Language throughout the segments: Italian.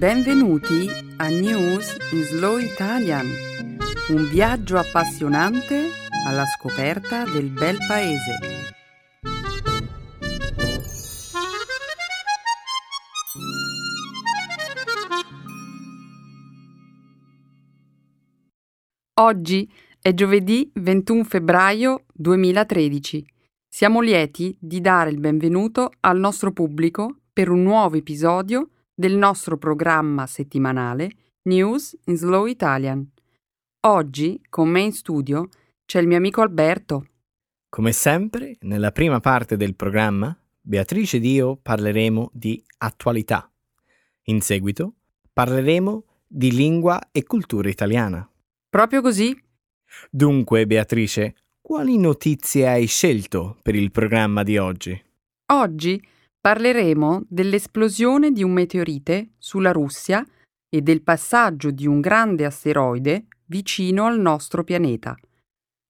Benvenuti a News in Slow Italian, un viaggio appassionante alla scoperta del bel paese. Oggi è giovedì 21 febbraio 2013. Siamo lieti di dare il benvenuto al nostro pubblico per un nuovo episodio del nostro programma settimanale News in Slow Italian. Oggi con me in studio c'è il mio amico Alberto. Come sempre, nella prima parte del programma, Beatrice ed io parleremo di attualità. In seguito parleremo di lingua e cultura italiana. Proprio così? Dunque, Beatrice, quali notizie hai scelto per il programma di oggi? Oggi parleremo dell'esplosione di un meteorite sulla Russia e del passaggio di un grande asteroide vicino al nostro pianeta,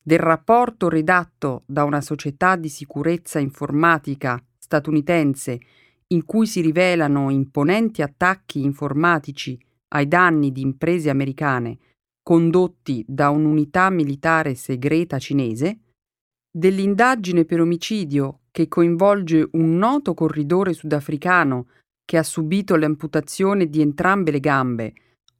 del rapporto redatto da una società di sicurezza informatica statunitense in cui si rivelano imponenti attacchi informatici ai danni di imprese americane condotti da un'unità militare segreta cinese, dell'indagine per omicidio che coinvolge un noto corridore sudafricano che ha subito l'amputazione di entrambe le gambe,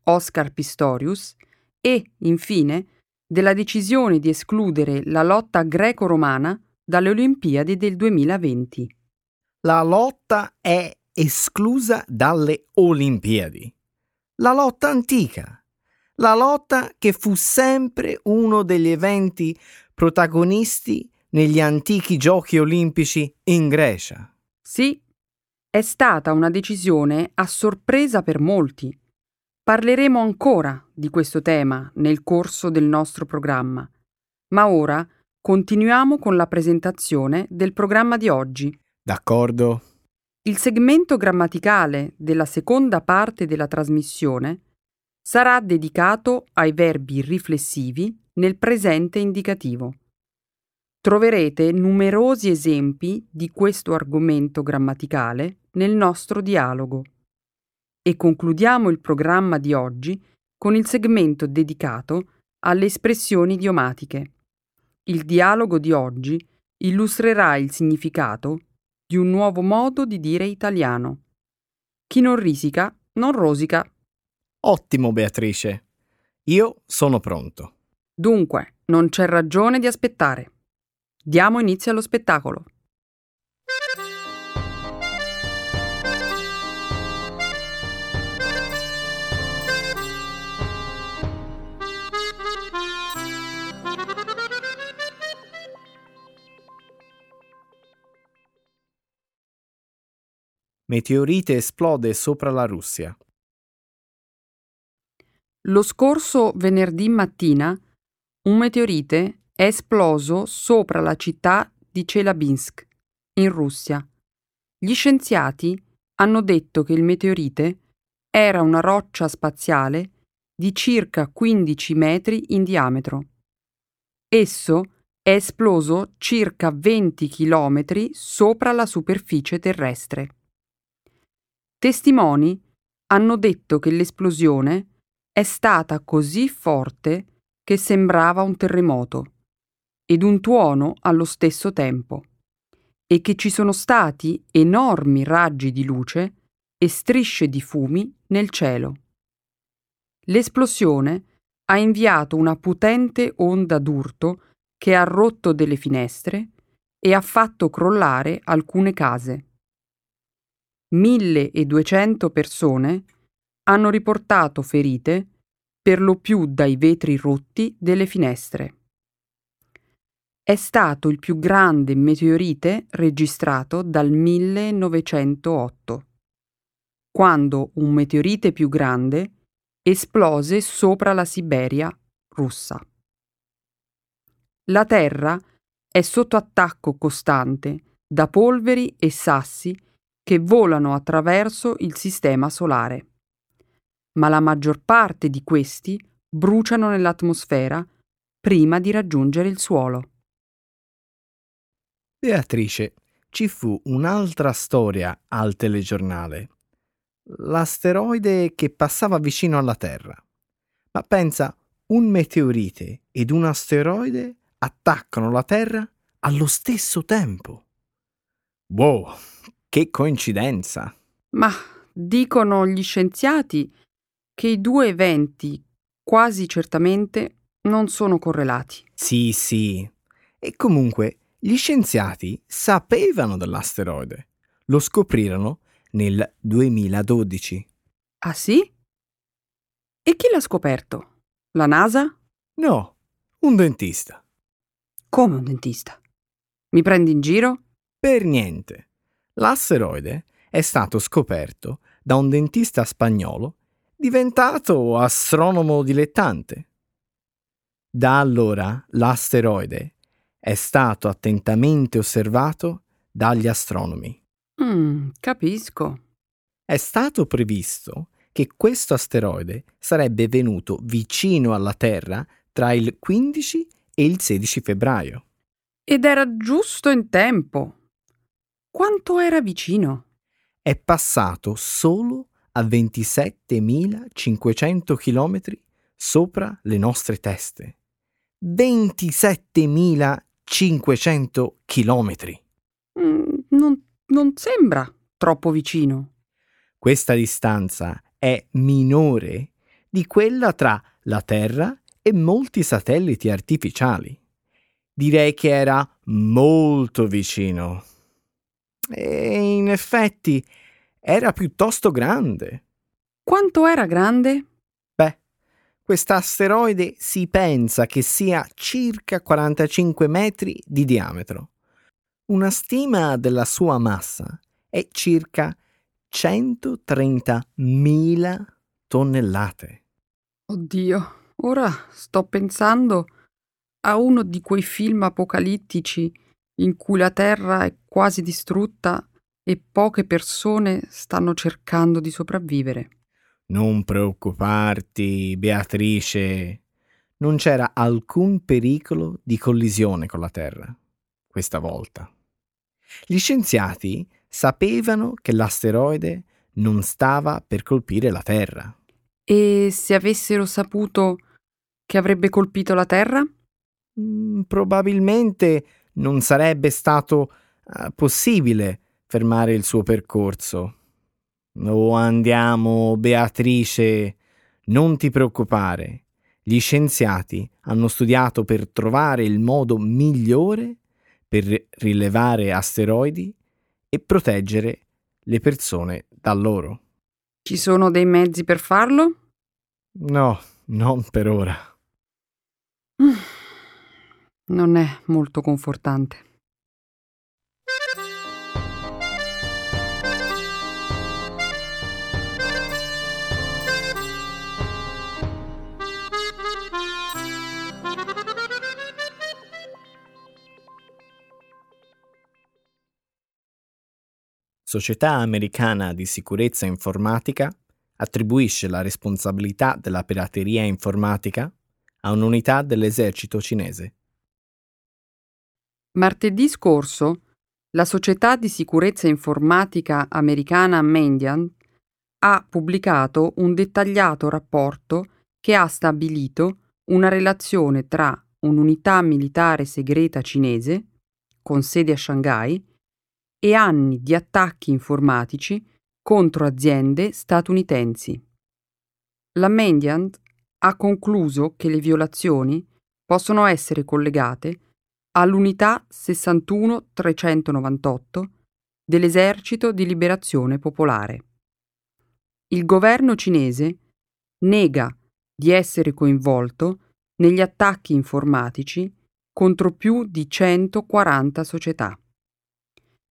Oscar Pistorius, e, infine, della decisione di escludere la lotta greco-romana dalle Olimpiadi del 2020. La lotta è esclusa dalle Olimpiadi. La lotta antica. La lotta che fu sempre uno degli eventi protagonisti negli antichi giochi olimpici in Grecia. Sì, è stata una decisione a sorpresa per molti. Parleremo ancora di questo tema nel corso del nostro programma, ma ora continuiamo con la presentazione del programma di oggi. D'accordo. Il segmento grammaticale della seconda parte della trasmissione sarà dedicato ai verbi riflessivi nel presente indicativo. Troverete numerosi esempi di questo argomento grammaticale nel nostro dialogo. E concludiamo il programma di oggi con il segmento dedicato alle espressioni idiomatiche. Il dialogo di oggi illustrerà il significato di un nuovo modo di dire italiano. Chi non risica non rosica. Ottimo, Beatrice. Io sono pronto. Dunque, non c'è ragione di aspettare. Diamo inizio allo spettacolo. Meteorite esplode sopra la Russia. Lo scorso venerdì mattina un meteorite è esploso sopra la città di Chelyabinsk, in Russia. Gli scienziati hanno detto che il meteorite era una roccia spaziale di circa 15 metri in diametro. Esso è esploso circa 20 chilometri sopra la superficie terrestre. Testimoni hanno detto che l'esplosione è stata così forte che sembrava un terremoto ed un tuono allo stesso tempo, e che ci sono stati enormi raggi di luce e strisce di fumi nel cielo. L'esplosione ha inviato una potente onda d'urto che ha rotto delle finestre e ha fatto crollare alcune case. 1200 persone hanno riportato ferite per lo più dai vetri rotti delle finestre è stato il più grande meteorite registrato dal 1908, quando un meteorite più grande esplose sopra la Siberia russa. La Terra è sotto attacco costante da polveri e sassi che volano attraverso il sistema solare. Ma la maggior parte di questi bruciano nell'atmosfera prima di raggiungere il suolo. Beatrice, ci fu un'altra storia al telegiornale. l'asteroide che passava vicino alla Terra. Ma pensa, un meteorite ed un asteroide attaccano la Terra allo stesso tempo. Wow, che coincidenza! Ma dicono gli scienziati che i due eventi quasi certamente non sono correlati. Sì, sì. E comunque gli scienziati sapevano dell'asteroide. Lo scoprirono nel 2012. Ah sì? E chi l'ha scoperto? La NASA? No, un dentista. Come un dentista? Mi prendi in giro? Per niente. L'asteroide è stato scoperto da un dentista spagnolo diventato astronomo dilettante. Da allora l'asteroide è stato attentamente osservato dagli astronomi. Mm, capisco. È stato previsto che questo asteroide sarebbe venuto vicino alla Terra tra il 15 e il 16 febbraio. Ed era giusto in tempo. Quanto era vicino? È passato solo a 27.500 km sopra le nostre teste. 27.500 km. Mm, non, non sembra troppo vicino. Questa distanza è minore di quella tra la Terra e molti satelliti artificiali. Direi che era molto vicino. E in effetti era piuttosto grande. Quanto era grande? Quest'asteroide si pensa che sia circa 45 metri di diametro. Una stima della sua massa è circa 130.000 tonnellate. Oddio, ora sto pensando a uno di quei film apocalittici in cui la Terra è quasi distrutta e poche persone stanno cercando di sopravvivere. Non preoccuparti, Beatrice. Non c'era alcun pericolo di collisione con la Terra, questa volta. Gli scienziati sapevano che l'asteroide non stava per colpire la Terra. E se avessero saputo che avrebbe colpito la Terra? Mm, probabilmente non sarebbe stato uh, possibile fermare il suo percorso. Oh, andiamo, Beatrice, non ti preoccupare. Gli scienziati hanno studiato per trovare il modo migliore per rilevare asteroidi e proteggere le persone da loro. Ci sono dei mezzi per farlo? No, non per ora. Non è molto confortante. Società Americana di Sicurezza Informatica attribuisce la responsabilità della pirateria informatica a un'unità dell'esercito cinese. Martedì scorso la società di sicurezza informatica americana Mandiant ha pubblicato un dettagliato rapporto che ha stabilito una relazione tra un'unità militare segreta cinese, con sede a Shanghai, e anni di attacchi informatici contro aziende statunitensi. La Mendiant ha concluso che le violazioni possono essere collegate all'unità 61398 dell'Esercito di Liberazione Popolare. Il governo cinese nega di essere coinvolto negli attacchi informatici contro più di 140 società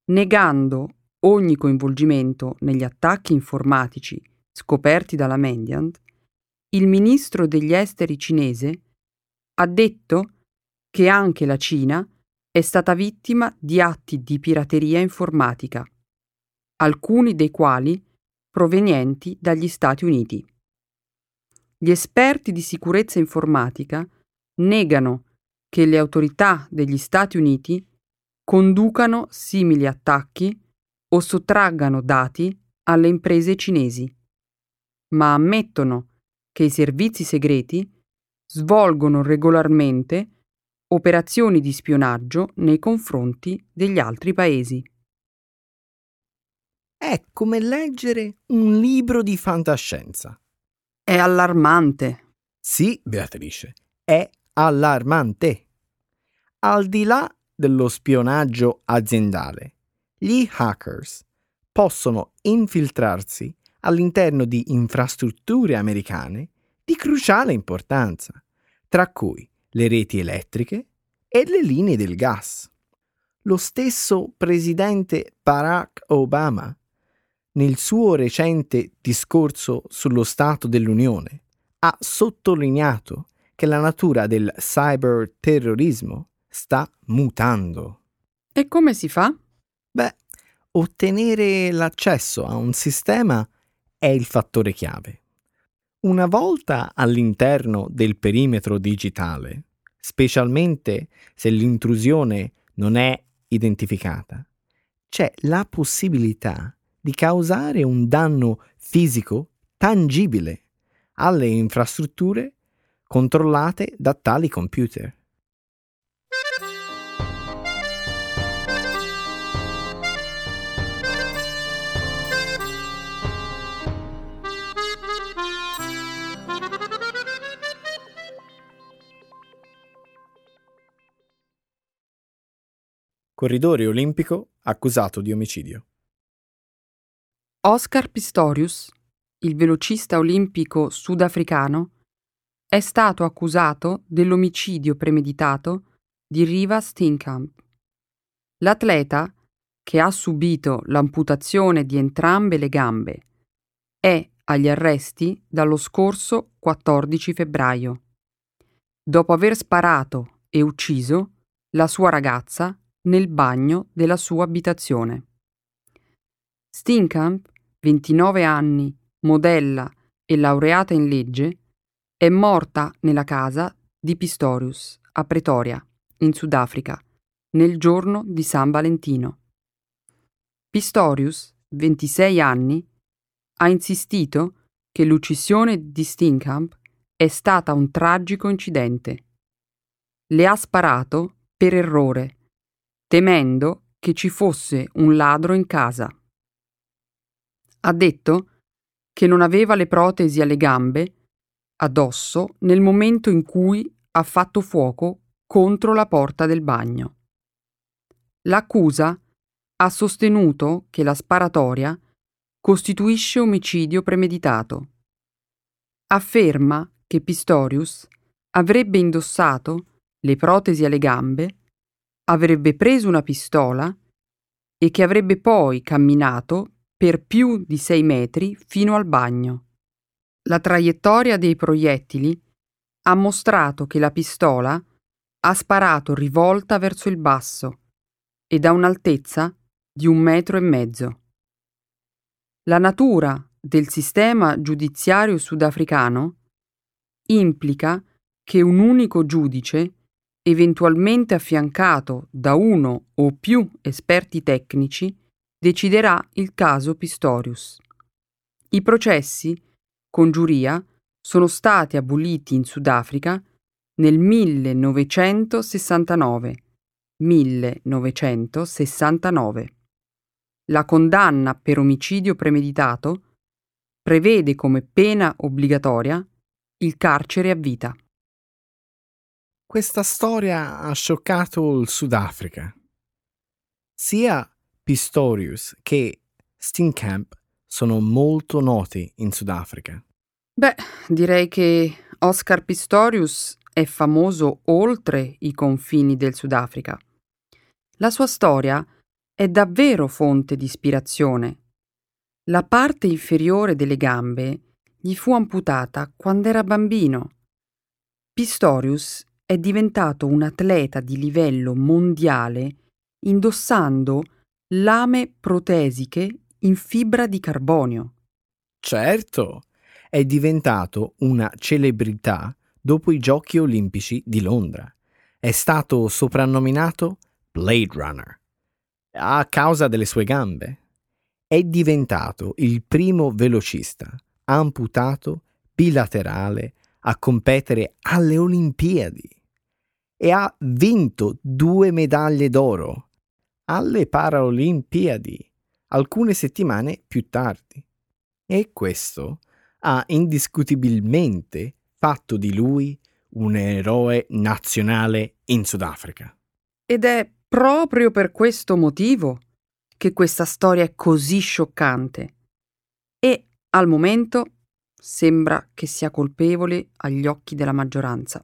negando ogni coinvolgimento negli attacchi informatici scoperti dalla Mendiant, il ministro degli esteri cinese ha detto che anche la Cina è stata vittima di atti di pirateria informatica, alcuni dei quali provenienti dagli Stati Uniti. Gli esperti di sicurezza informatica negano che le autorità degli Stati Uniti conducano simili attacchi o sottraggano dati alle imprese cinesi, ma ammettono che i servizi segreti svolgono regolarmente operazioni di spionaggio nei confronti degli altri paesi. È come leggere un libro di fantascienza. È allarmante. Sì, Beatrice, è allarmante. Al di là dello spionaggio aziendale, gli hackers possono infiltrarsi all'interno di infrastrutture americane di cruciale importanza, tra cui le reti elettriche e le linee del gas. Lo stesso presidente Barack Obama, nel suo recente discorso sullo Stato dell'Unione, ha sottolineato che la natura del cyberterrorismo sta mutando. E come si fa? Beh, ottenere l'accesso a un sistema è il fattore chiave. Una volta all'interno del perimetro digitale, specialmente se l'intrusione non è identificata, c'è la possibilità di causare un danno fisico tangibile alle infrastrutture controllate da tali computer. Corridore olimpico accusato di omicidio. Oscar Pistorius, il velocista olimpico sudafricano, è stato accusato dell'omicidio premeditato di Riva Steenkamp. L'atleta, che ha subito l'amputazione di entrambe le gambe, è agli arresti dallo scorso 14 febbraio. Dopo aver sparato e ucciso la sua ragazza nel bagno della sua abitazione. Steenkamp, 29 anni, modella e laureata in legge, è morta nella casa di Pistorius a Pretoria, in Sudafrica, nel giorno di San Valentino. Pistorius, 26 anni, ha insistito che l'uccisione di Steenkamp è stata un tragico incidente. Le ha sparato per errore temendo che ci fosse un ladro in casa. Ha detto che non aveva le protesi alle gambe addosso nel momento in cui ha fatto fuoco contro la porta del bagno. L'accusa ha sostenuto che la sparatoria costituisce omicidio premeditato. Afferma che Pistorius avrebbe indossato le protesi alle gambe avrebbe preso una pistola e che avrebbe poi camminato per più di sei metri fino al bagno. La traiettoria dei proiettili ha mostrato che la pistola ha sparato rivolta verso il basso e da un'altezza di un metro e mezzo. La natura del sistema giudiziario sudafricano implica che un unico giudice eventualmente affiancato da uno o più esperti tecnici, deciderà il caso Pistorius. I processi con giuria sono stati aboliti in Sudafrica nel 1969. 1969. La condanna per omicidio premeditato prevede come pena obbligatoria il carcere a vita. Questa storia ha scioccato il Sudafrica. Sia Pistorius che Steenkamp sono molto noti in Sudafrica. Beh, direi che Oscar Pistorius è famoso oltre i confini del Sudafrica. La sua storia è davvero fonte di ispirazione. La parte inferiore delle gambe gli fu amputata quando era bambino. Pistorius è diventato un atleta di livello mondiale indossando lame protesiche in fibra di carbonio. Certo, è diventato una celebrità dopo i Giochi olimpici di Londra. È stato soprannominato Blade Runner a causa delle sue gambe. è diventato il primo velocista amputato bilaterale a competere alle Olimpiadi e ha vinto due medaglie d'oro alle Paralimpiadi alcune settimane più tardi. E questo ha indiscutibilmente fatto di lui un eroe nazionale in Sudafrica. Ed è proprio per questo motivo che questa storia è così scioccante e al momento sembra che sia colpevole agli occhi della maggioranza.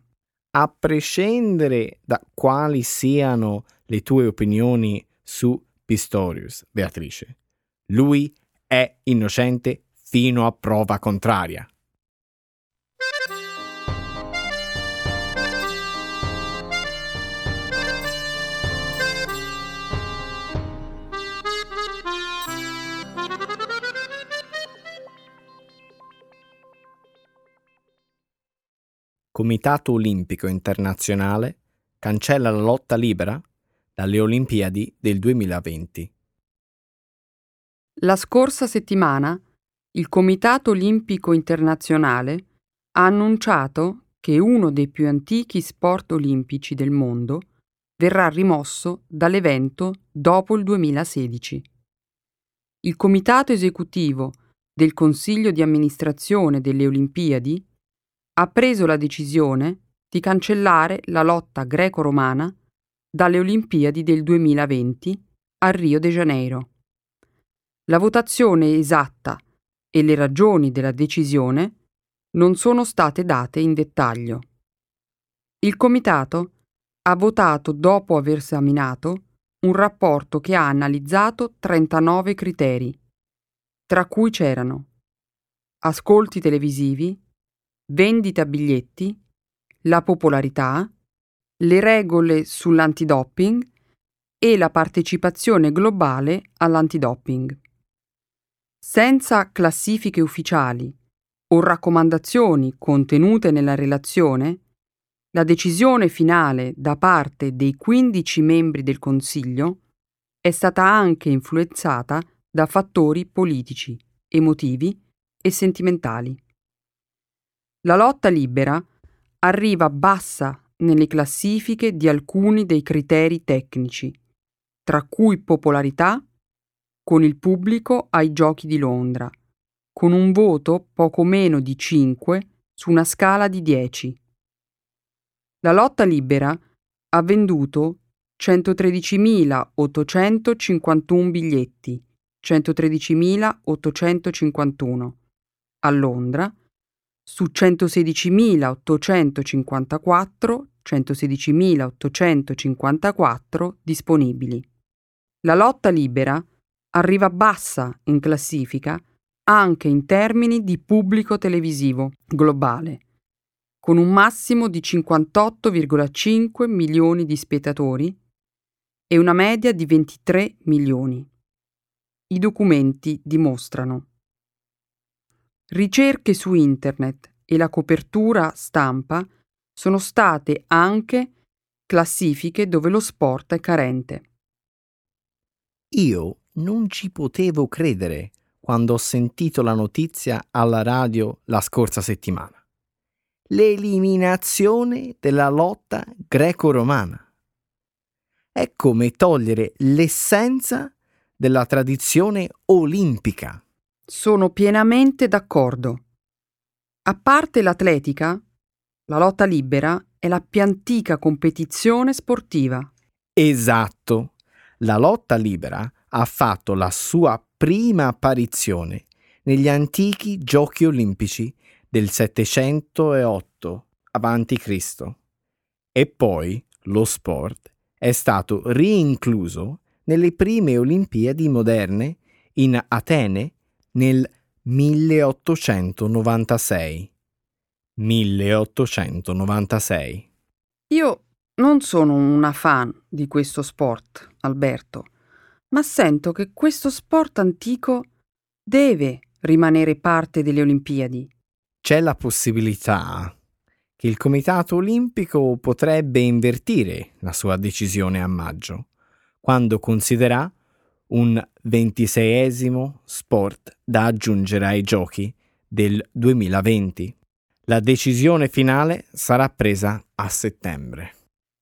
A prescindere da quali siano le tue opinioni su Pistorius, Beatrice, lui è innocente fino a prova contraria. Comitato Olimpico Internazionale cancella la lotta libera dalle Olimpiadi del 2020. La scorsa settimana il Comitato Olimpico Internazionale ha annunciato che uno dei più antichi sport olimpici del mondo verrà rimosso dall'evento dopo il 2016. Il Comitato esecutivo del Consiglio di amministrazione delle Olimpiadi ha preso la decisione di cancellare la lotta greco-romana dalle Olimpiadi del 2020 a Rio de Janeiro. La votazione esatta e le ragioni della decisione non sono state date in dettaglio. Il Comitato ha votato dopo aver esaminato un rapporto che ha analizzato 39 criteri, tra cui c'erano ascolti televisivi, vendita biglietti, la popolarità, le regole sull'antidoping e la partecipazione globale all'antidoping. Senza classifiche ufficiali o raccomandazioni contenute nella relazione, la decisione finale da parte dei 15 membri del Consiglio è stata anche influenzata da fattori politici, emotivi e sentimentali. La lotta libera arriva bassa nelle classifiche di alcuni dei criteri tecnici, tra cui popolarità, con il pubblico ai Giochi di Londra, con un voto poco meno di 5 su una scala di 10. La lotta libera ha venduto 113.851 biglietti, 113.851 a Londra, su 116.854, 116.854 disponibili. La lotta libera arriva bassa in classifica anche in termini di pubblico televisivo globale, con un massimo di 58,5 milioni di spettatori e una media di 23 milioni. I documenti dimostrano Ricerche su internet e la copertura stampa sono state anche classifiche dove lo sport è carente. Io non ci potevo credere quando ho sentito la notizia alla radio la scorsa settimana. L'eliminazione della lotta greco-romana. È come togliere l'essenza della tradizione olimpica. Sono pienamente d'accordo. A parte l'atletica, la lotta libera è la più antica competizione sportiva. Esatto. La lotta libera ha fatto la sua prima apparizione negli antichi giochi olimpici del 708 a.C. e poi lo sport è stato rincluso nelle prime Olimpiadi moderne in Atene nel 1896. 1896. Io non sono una fan di questo sport, Alberto, ma sento che questo sport antico deve rimanere parte delle Olimpiadi. C'è la possibilità che il Comitato Olimpico potrebbe invertire la sua decisione a maggio, quando considera un ventiseiesimo sport da aggiungere ai giochi del 2020. La decisione finale sarà presa a settembre.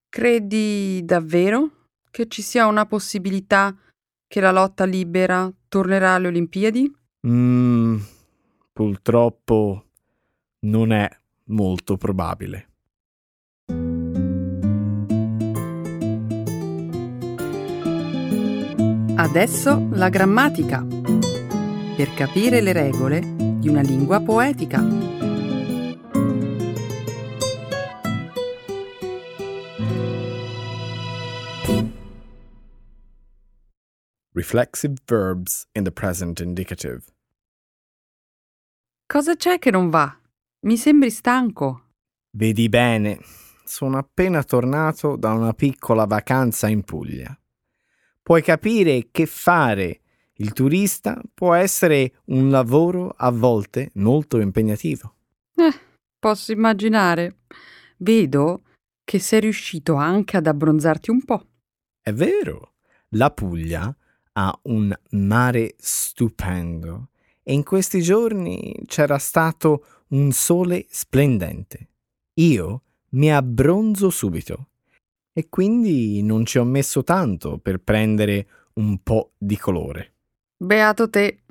Credi davvero che ci sia una possibilità che la lotta libera tornerà alle Olimpiadi? Mm, purtroppo non è molto probabile. Adesso la grammatica. Per capire le regole di una lingua poetica. Reflexive verbs in the present indicative. Cosa c'è che non va? Mi sembri stanco. Vedi bene, sono appena tornato da una piccola vacanza in Puglia. Puoi capire che fare il turista può essere un lavoro a volte molto impegnativo. Eh, posso immaginare. Vedo che sei riuscito anche ad abbronzarti un po'. È vero, la Puglia ha un mare stupendo e in questi giorni c'era stato un sole splendente. Io mi abbronzo subito e quindi non ci ho messo tanto per prendere un po' di colore. Beato te.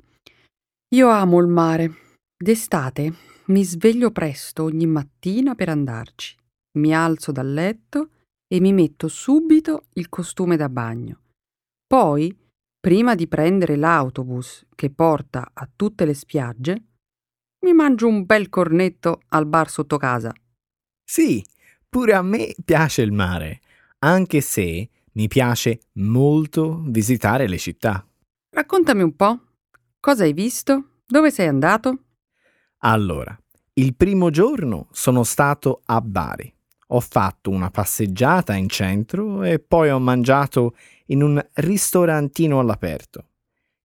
Io amo il mare. D'estate mi sveglio presto ogni mattina per andarci. Mi alzo dal letto e mi metto subito il costume da bagno. Poi prima di prendere l'autobus che porta a tutte le spiagge, mi mangio un bel cornetto al bar sotto casa. Sì, pure a me piace il mare, anche se mi piace molto visitare le città. Raccontami un po'. Cosa hai visto? Dove sei andato? Allora, il primo giorno sono stato a Bari. Ho fatto una passeggiata in centro e poi ho mangiato in un ristorantino all'aperto,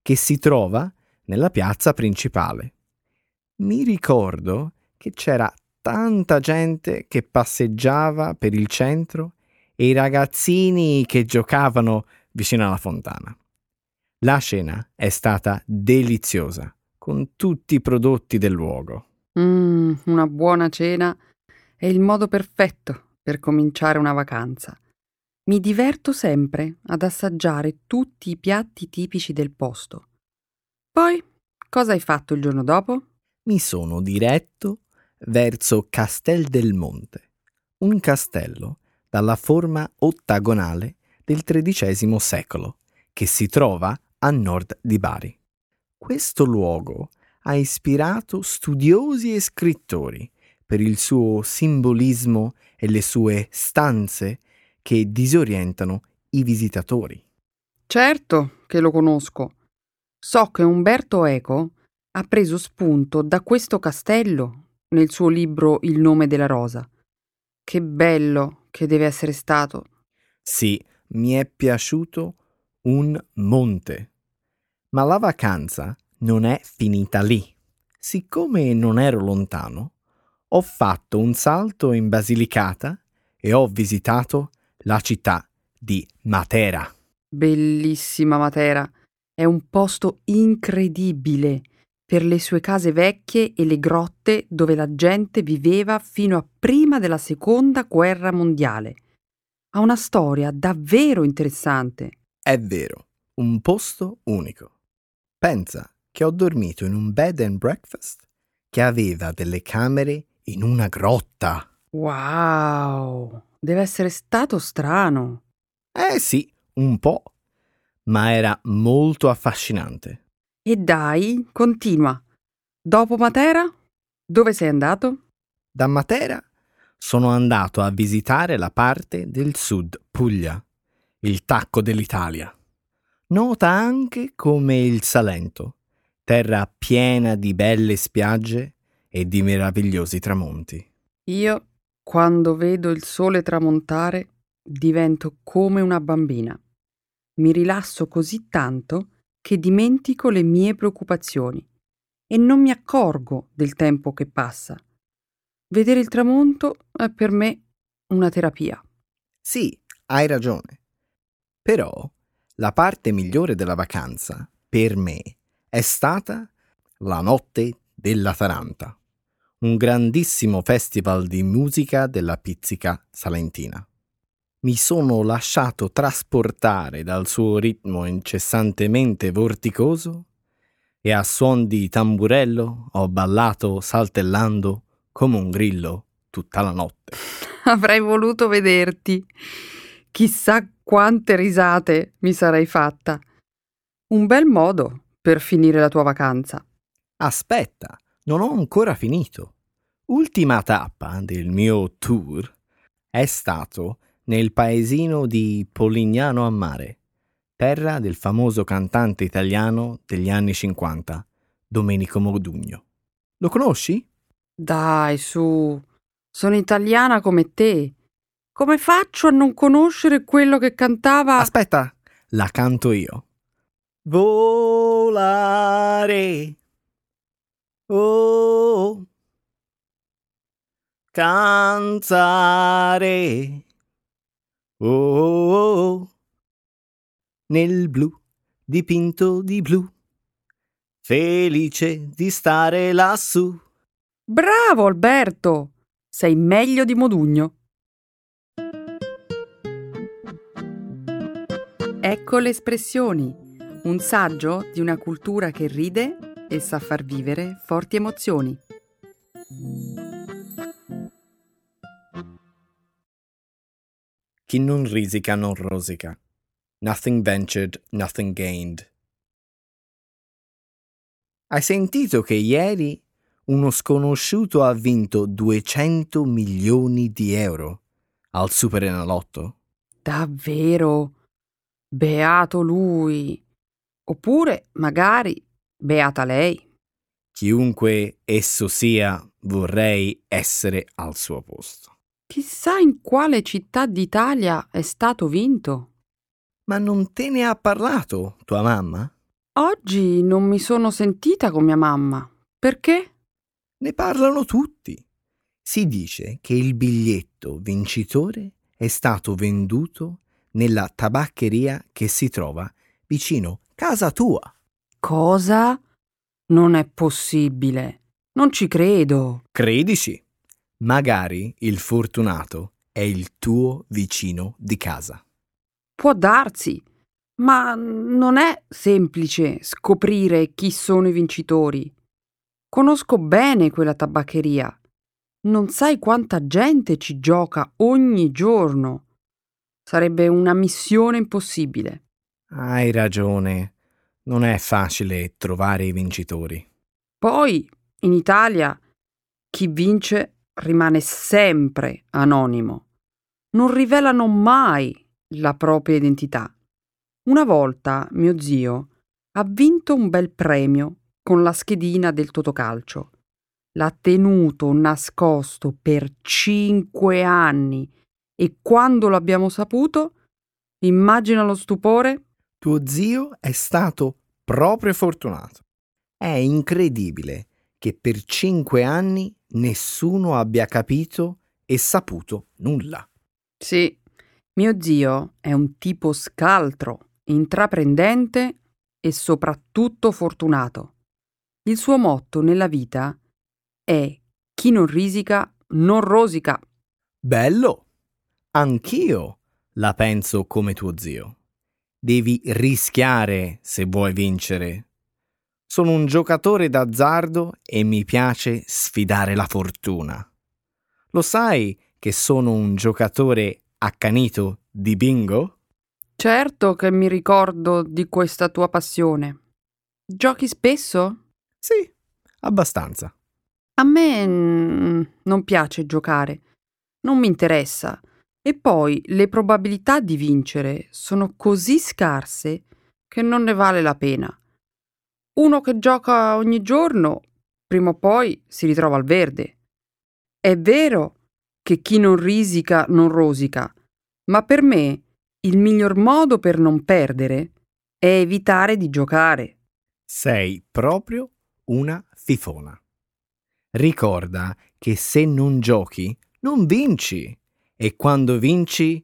che si trova nella piazza principale. Mi ricordo che c'era tanta gente che passeggiava per il centro e i ragazzini che giocavano vicino alla fontana. La cena è stata deliziosa, con tutti i prodotti del luogo. Mmm, una buona cena è il modo perfetto per cominciare una vacanza. Mi diverto sempre ad assaggiare tutti i piatti tipici del posto. Poi, cosa hai fatto il giorno dopo? Mi sono diretto verso Castel del Monte, un castello dalla forma ottagonale del XIII secolo, che si trova a nord di Bari. Questo luogo ha ispirato studiosi e scrittori per il suo simbolismo e le sue stanze che disorientano i visitatori. Certo che lo conosco. So che Umberto Eco ha preso spunto da questo castello nel suo libro Il nome della rosa. Che bello che deve essere stato. Sì, mi è piaciuto un monte. Ma la vacanza non è finita lì. Siccome non ero lontano, ho fatto un salto in Basilicata e ho visitato la città di Matera. Bellissima Matera. È un posto incredibile per le sue case vecchie e le grotte dove la gente viveva fino a prima della seconda guerra mondiale. Ha una storia davvero interessante. È vero, un posto unico. Pensa che ho dormito in un bed and breakfast che aveva delle camere in una grotta. Wow, deve essere stato strano. Eh sì, un po', ma era molto affascinante. E dai, continua. Dopo Matera, dove sei andato? Da Matera sono andato a visitare la parte del sud Puglia, il tacco dell'Italia. Nota anche come il Salento, terra piena di belle spiagge e di meravigliosi tramonti. Io, quando vedo il sole tramontare, divento come una bambina. Mi rilasso così tanto che dimentico le mie preoccupazioni e non mi accorgo del tempo che passa. Vedere il tramonto è per me una terapia. Sì, hai ragione. Però La parte migliore della vacanza, per me, è stata la notte della Taranta, un grandissimo festival di musica della pizzica salentina. Mi sono lasciato trasportare dal suo ritmo incessantemente vorticoso e a suon di tamburello ho ballato saltellando come un grillo tutta la notte. Avrei voluto vederti. Chissà quante risate mi sarei fatta. Un bel modo per finire la tua vacanza. Aspetta, non ho ancora finito. Ultima tappa del mio tour è stato nel paesino di Polignano a Mare, terra del famoso cantante italiano degli anni 50, Domenico Modugno. Lo conosci? Dai, su. Sono italiana come te. Come faccio a non conoscere quello che cantava? Aspetta, la canto io. Volare. Oh. Cantare. Oh. Nel blu, dipinto di blu. Felice di stare lassù. Bravo Alberto! Sei meglio di Modugno. Ecco le espressioni, un saggio di una cultura che ride e sa far vivere forti emozioni. Chi non risica non rosica. Nothing ventured, nothing gained. Hai sentito che ieri uno sconosciuto ha vinto 200 milioni di euro al Superenalotto? Davvero? Beato lui. Oppure, magari, beata lei. Chiunque esso sia, vorrei essere al suo posto. Chissà in quale città d'Italia è stato vinto. Ma non te ne ha parlato tua mamma? Oggi non mi sono sentita con mia mamma. Perché? Ne parlano tutti. Si dice che il biglietto vincitore è stato venduto nella tabaccheria che si trova vicino casa tua. Cosa? Non è possibile. Non ci credo. Credici. Magari il fortunato è il tuo vicino di casa. Può darsi, ma non è semplice scoprire chi sono i vincitori. Conosco bene quella tabaccheria. Non sai quanta gente ci gioca ogni giorno. Sarebbe una missione impossibile. Hai ragione. Non è facile trovare i vincitori. Poi, in Italia, chi vince rimane sempre anonimo. Non rivelano mai la propria identità. Una volta mio zio ha vinto un bel premio con la schedina del Totocalcio. L'ha tenuto nascosto per cinque anni e quando l'abbiamo saputo, immagina lo stupore. Tuo zio è stato proprio fortunato. È incredibile che per cinque anni nessuno abbia capito e saputo nulla. Sì, mio zio è un tipo scaltro, intraprendente e soprattutto fortunato. Il suo motto nella vita è chi non risica non rosica. Bello! Anch'io la penso come tuo zio. Devi rischiare se vuoi vincere. Sono un giocatore d'azzardo e mi piace sfidare la fortuna. Lo sai che sono un giocatore accanito di bingo? Certo che mi ricordo di questa tua passione. Giochi spesso? Sì, abbastanza. A me mm, non piace giocare, non mi interessa. E poi le probabilità di vincere sono così scarse che non ne vale la pena. Uno che gioca ogni giorno, prima o poi si ritrova al verde. È vero che chi non risica non rosica, ma per me il miglior modo per non perdere è evitare di giocare. Sei proprio una fifona. Ricorda che se non giochi, non vinci. E quando vinci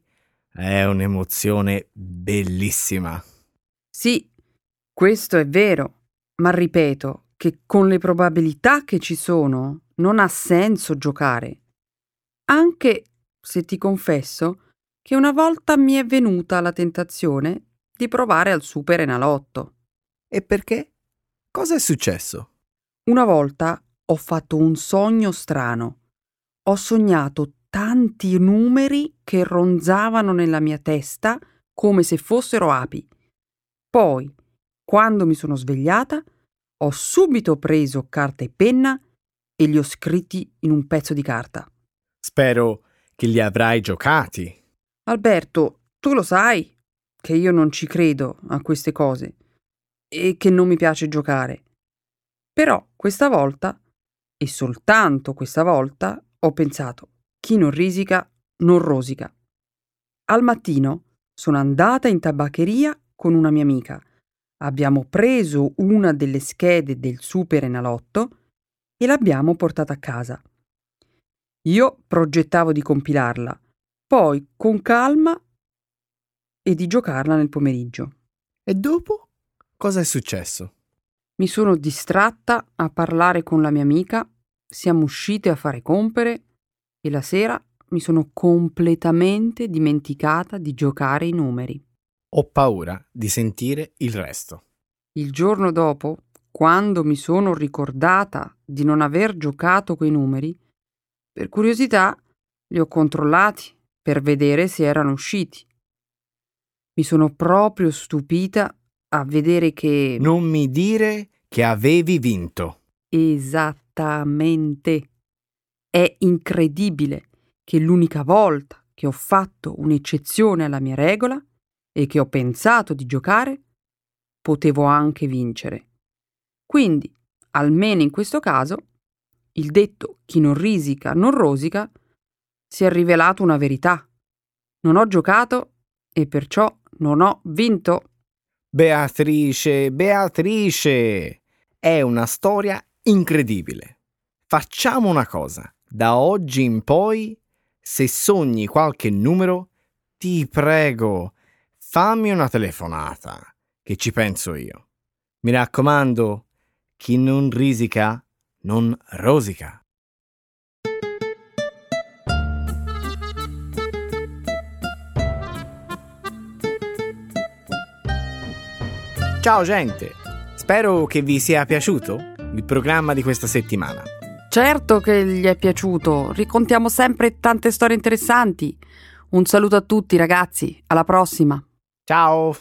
è un'emozione bellissima. Sì, questo è vero, ma ripeto che con le probabilità che ci sono non ha senso giocare. Anche se ti confesso che una volta mi è venuta la tentazione di provare al Super Enalotto. E perché? Cosa è successo? Una volta ho fatto un sogno strano. Ho sognato tanti numeri che ronzavano nella mia testa come se fossero api. Poi, quando mi sono svegliata, ho subito preso carta e penna e li ho scritti in un pezzo di carta. Spero che li avrai giocati. Alberto, tu lo sai che io non ci credo a queste cose e che non mi piace giocare. Però questa volta, e soltanto questa volta, ho pensato, chi non risica non rosica. Al mattino sono andata in tabaccheria con una mia amica. Abbiamo preso una delle schede del Super Enalotto e l'abbiamo portata a casa. Io progettavo di compilarla, poi con calma e di giocarla nel pomeriggio. E dopo? Cosa è successo? Mi sono distratta a parlare con la mia amica, siamo uscite a fare compere e la sera mi sono completamente dimenticata di giocare i numeri. Ho paura di sentire il resto. Il giorno dopo, quando mi sono ricordata di non aver giocato quei numeri, per curiosità li ho controllati per vedere se erano usciti. Mi sono proprio stupita a vedere che... Non mi dire che avevi vinto. Esattamente. È incredibile che l'unica volta che ho fatto un'eccezione alla mia regola e che ho pensato di giocare, potevo anche vincere. Quindi, almeno in questo caso, il detto chi non risica non rosica si è rivelato una verità. Non ho giocato e perciò non ho vinto. Beatrice, Beatrice, è una storia incredibile. Facciamo una cosa. Da oggi in poi, se sogni qualche numero, ti prego, fammi una telefonata, che ci penso io. Mi raccomando, chi non risica, non rosica. Ciao gente, spero che vi sia piaciuto il programma di questa settimana. Certo che gli è piaciuto, ricontiamo sempre tante storie interessanti. Un saluto a tutti ragazzi, alla prossima. Ciao!